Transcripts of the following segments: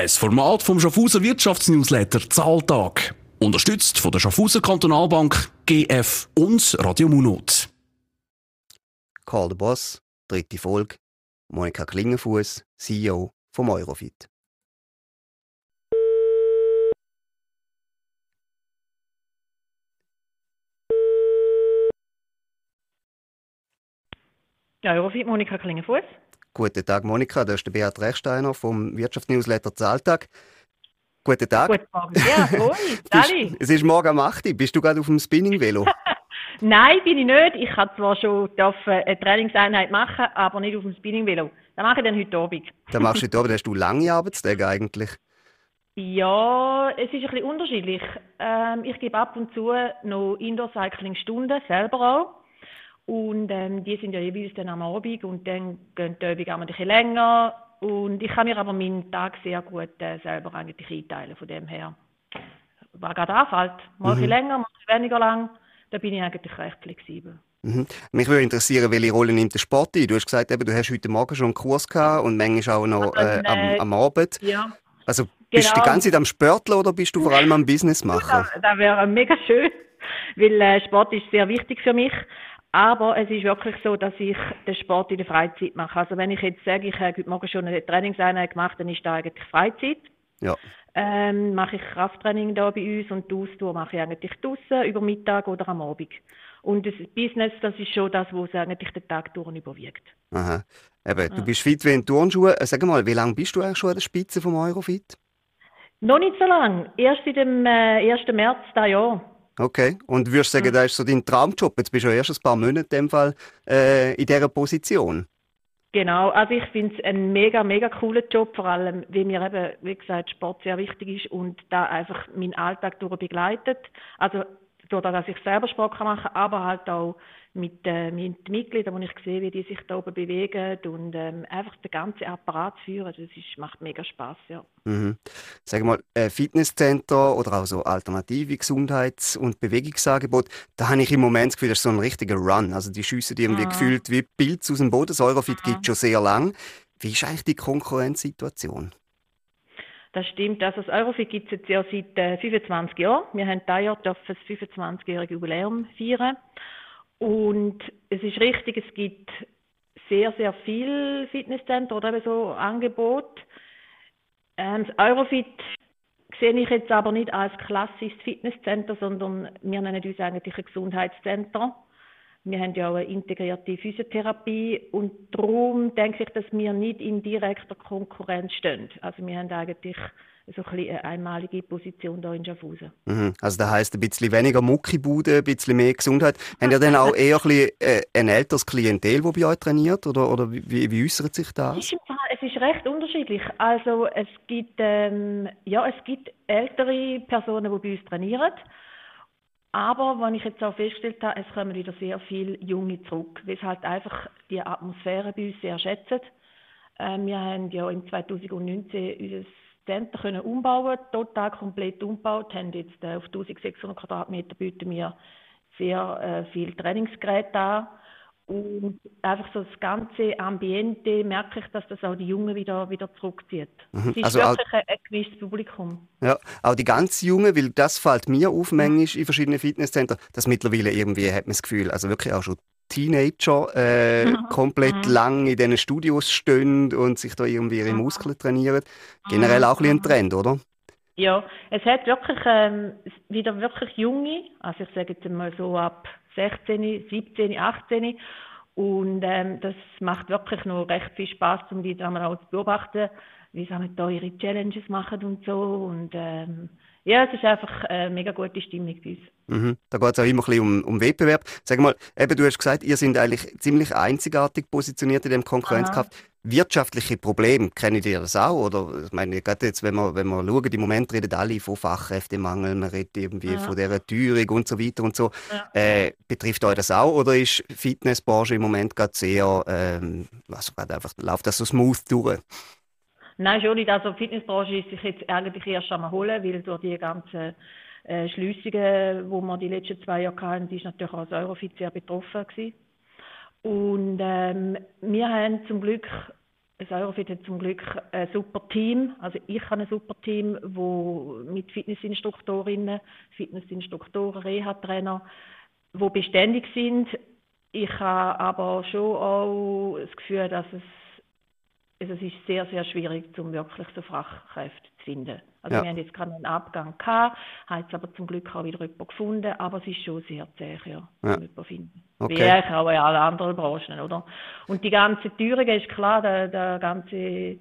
Ein Format vom Schaffhauser Wirtschaftsnewsletter Zahltag. Unterstützt von der Schaffhauser Kantonalbank, GF und Radio Munot. Karl der Boss, dritte Folge. Monika Klingenfuß, CEO vom Eurofit. Eurofit, Monika Klingenfuß. Guten Tag, Monika. Das ist der Beat Rechsteiner vom Wirtschaftsnewsletter Zahltag. Guten Tag. Guten Morgen. Ja, hoi, Sally. es ist morgen am 8 Uhr. Bist du gerade auf dem Spinning-Velo? Nein, bin ich nicht. Ich habe zwar schon eine Trainingseinheit machen, aber nicht auf dem Spinning-Velo. Das mache ich dann heute Abend. Das machst du heute Abend. Hast du lange Arbeitstage eigentlich? Ja, es ist ein bisschen unterschiedlich. Ähm, ich gebe ab und zu noch Indoor-Cycling-Stunden, selber auch. Und ähm, die sind ja jeweils dann am Abend und dann gehen die Übungen ein bisschen länger. Und ich kann mir aber meinen Tag sehr gut äh, selber eigentlich einteilen. Von dem her war gerade anfällt. Mal mhm. ein länger, mal weniger lang. Da bin ich eigentlich recht flexibel. Mhm. Mich würde interessieren, welche Rolle nimmt der Sport ein? Du hast gesagt, eben, du hast heute Morgen schon einen Kurs gehabt und manchmal auch noch äh, am, äh, am Abend. Ja. Also bist genau. du die ganze Zeit am Sportler oder bist du vor allem am Business machen? Das, das wäre mega schön, weil äh, Sport ist sehr wichtig für mich. Aber es ist wirklich so, dass ich den Sport in der Freizeit mache. Also wenn ich jetzt sage, ich habe heute Morgen schon eine Trainingseinheit gemacht, dann ist das eigentlich Freizeit. Ja. Ähm, mache ich Krafttraining da bei uns und die Ausdauer mache ich eigentlich draußen über Mittag oder am Abend. Und das Business, das ist schon das, was eigentlich den Tag durch überwiegt. Aha. Eben, du bist fit wie in Turnschuhe. Äh, sag mal, wie lange bist du eigentlich schon an der Spitze vom Eurofit? Noch nicht so lange. Erst seit dem äh, 1. März dieses Jahr. Okay. Und würdest du sagen, das ist so dein Traumjob? Jetzt bist du ja erst ein paar Monate in dem Fall äh, in dieser Position. Genau, also ich finde es ein mega, mega cooler Job, vor allem, weil mir eben, wie gesagt, Sport sehr wichtig ist und da einfach meinen Alltag durch begleitet. Also, durch das, dass ich selber Sport kann machen aber halt auch mit, äh, mit den Mitgliedern, wo ich sehe, wie die sich da oben bewegen und ähm, einfach den ganzen Apparat führen, das ist, macht mega Spaß, ja. Mhm. Sag mal, äh, Fitnesscenter oder auch so alternative Gesundheits- und Bewegungsangebote, da habe ich im Moment das Gefühl, das ist so ein richtiger Run. Also die schiessen die irgendwie mhm. gefühlt wie Pilze aus dem Boden. Das Eurofit gibt schon sehr lang. Wie ist eigentlich die Konkurrenzsituation? Das stimmt. Also das Eurofit gibt es jetzt ja seit äh, 25 Jahren. Wir haben dieses Jahr das 25-jährige Jubiläum feiern. Und es ist richtig, es gibt sehr, sehr viel Fitnesscenter oder eben so Angebot. Ähm, das Eurofit sehe ich jetzt aber nicht als klassisches Fitnesscenter, sondern wir nennen uns eigentlich ein Gesundheitscenter. Wir haben ja auch eine integrierte Physiotherapie und darum denke ich, dass wir nicht in direkter Konkurrenz stehen. Also wir haben eigentlich so ein eine einmalige Position hier in Schaffhausen. Mhm. Also das heisst ein bisschen weniger Muckibude, ein bisschen mehr Gesundheit. Habt ihr dann auch eher ein, bisschen, äh, ein älteres Klientel, das bei euch trainiert? Oder, oder wie, wie äußert sich das? Es ist, es ist recht unterschiedlich. Also es gibt, ähm, ja, es gibt ältere Personen, die bei uns trainieren. Aber was ich jetzt auch festgestellt habe, es kommen wieder sehr viele Junge zurück, weil es halt einfach die Atmosphäre bei uns sehr schätzen. Ähm, wir haben ja im 2019 unser Center können umbauen, total komplett umgebaut, haben jetzt äh, auf 1600 Quadratmeter bieten wir sehr äh, viel Trainingsgeräte an. Und einfach so das ganze Ambiente merke ich, dass das auch die Jungen wieder, wieder zurückzieht. Mhm. Es ist also wirklich ein, ein gewisses Publikum. Ja, auch die ganz Jungen, weil das fällt mir auf manchmal in verschiedenen Fitnesszentren, dass mittlerweile irgendwie, hat man das Gefühl, also wirklich auch schon Teenager äh, mhm. komplett mhm. lang in diesen Studios stehen und sich da irgendwie ihre mhm. Muskeln trainieren. Generell auch ein, ein Trend, oder? Ja, es hat wirklich ähm, wieder wirklich junge, also ich sage jetzt mal so ab 16, 17, 18 und ähm, das macht wirklich noch recht viel Spaß, um die dann auch zu beobachten, wie sie da ihre Challenges machen und so und ähm, ja, es ist einfach eine mega gute Stimmung bei uns. Mhm. Da geht es auch immer ein bisschen um, um Wettbewerb. Sag mal, eben, du hast gesagt, ihr seid eigentlich ziemlich einzigartig positioniert in dem Konkurrenzkampf. Wirtschaftliche Probleme, kennen ihr das auch? Oder, ich meine, gerade jetzt, wenn wir, wenn wir schauen, im Moment reden alle von Fachkräftemangel, man redet irgendwie ja. von dieser Teuerung und so weiter und so. Ja. Äh, betrifft euch das auch? Oder ist die Fitnessbranche im Moment gerade sehr, ähm, also gerade einfach, läuft das so smooth durch? Nein, schon nicht. Also die Fitnessbranche ist sich jetzt eigentlich erst einmal holen, weil durch die ganzen äh, Schliessungen, die wir die letzten zwei Jahre hatten, ist natürlich auch das Eurofit sehr betroffen gewesen. Und ähm, wir haben zum Glück das Eurofit hat zum Glück ein super Team. Also ich habe ein super Team, wo mit Fitnessinstruktorinnen, Fitnessinstruktoren, Reha-Trainer, wo beständig sind. Ich habe aber schon auch das Gefühl, dass es also es ist sehr, sehr schwierig, um wirklich so Fachkräfte zu finden. Also ja. wir haben jetzt gerade einen Abgang gehabt, haben jetzt aber zum Glück auch wieder jemanden gefunden, aber es ist schon sehr zäh, ja, ja. jemanden finden. Okay. Wie eigentlich auch in allen anderen Branchen, oder? Und die ganze Teuerung ist klar, der, der ganze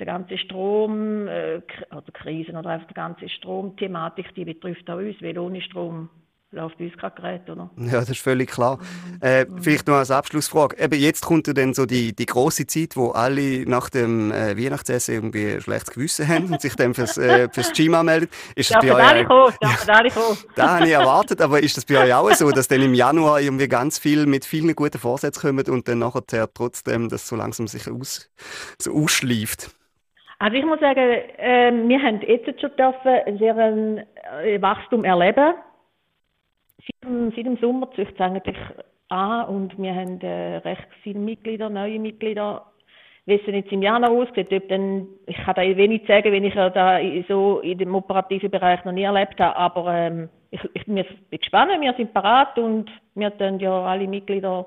der ganze Strom, äh, oder Krisen oder einfach die ganze Stromthematik, die betrifft auch uns, weil ohne Strom läuft bei uns kein Gerät, oder? Ja, das ist völlig klar. Äh, vielleicht noch als Abschlussfrage. Eben jetzt kommt ja dann so die, die große Zeit, wo alle nach dem äh, Weihnachtsessen irgendwie ein schlechtes Gewissen haben und sich dann fürs, äh, fürs Gym anmelden. Ist das bei euch alle kommen, ja, alle kommen. Das habe ich erwartet, aber ist das bei euch auch so, dass dann im Januar irgendwie ganz viel mit vielen guten Vorsätzen kommen und dann nachher trotzdem das so langsam sich aus, so ausschleift? Also ich muss sagen, äh, wir haben jetzt schon dürfen ein sehr äh, Wachstum erleben Seit dem, Sommer züchtet es eigentlich an und wir haben äh, recht viele Mitglieder, neue Mitglieder. Wie es jetzt im Januar aussieht, ob dann, ich kann da wenig sagen, wenn ich da so in dem operativen Bereich noch nie erlebt habe, aber ähm, ich, ich bin gespannt, wir sind parat und wir dann ja alle Mitglieder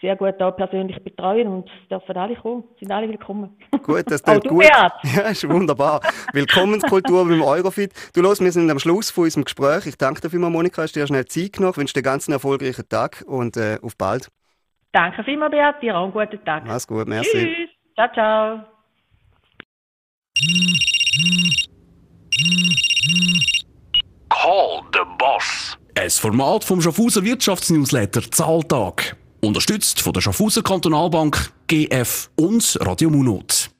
sehr gut auch persönlich betreuen und dürfen alle kommen, sind alle willkommen. Gut, das klingt gut. Beat. Ja, ist wunderbar. Willkommenskultur beim Eurofit. Du los, wir sind am Schluss von unserem Gespräch. Ich danke dir vielmals, Monika, hast dir schnell Zeit genommen. Ich wünsche dir ganz einen erfolgreichen Tag und äh, auf bald. Danke vielmals, Beat. Dir auch einen guten Tag. Mach's gut, merci. Tschüss. Ciao, ciao. Call the Boss. Ein Format vom Schaffhauser Wirtschaftsnewsletter Zahltag. Unterstützt von der Schaffhauser Kantonalbank, GF und Radio Munot.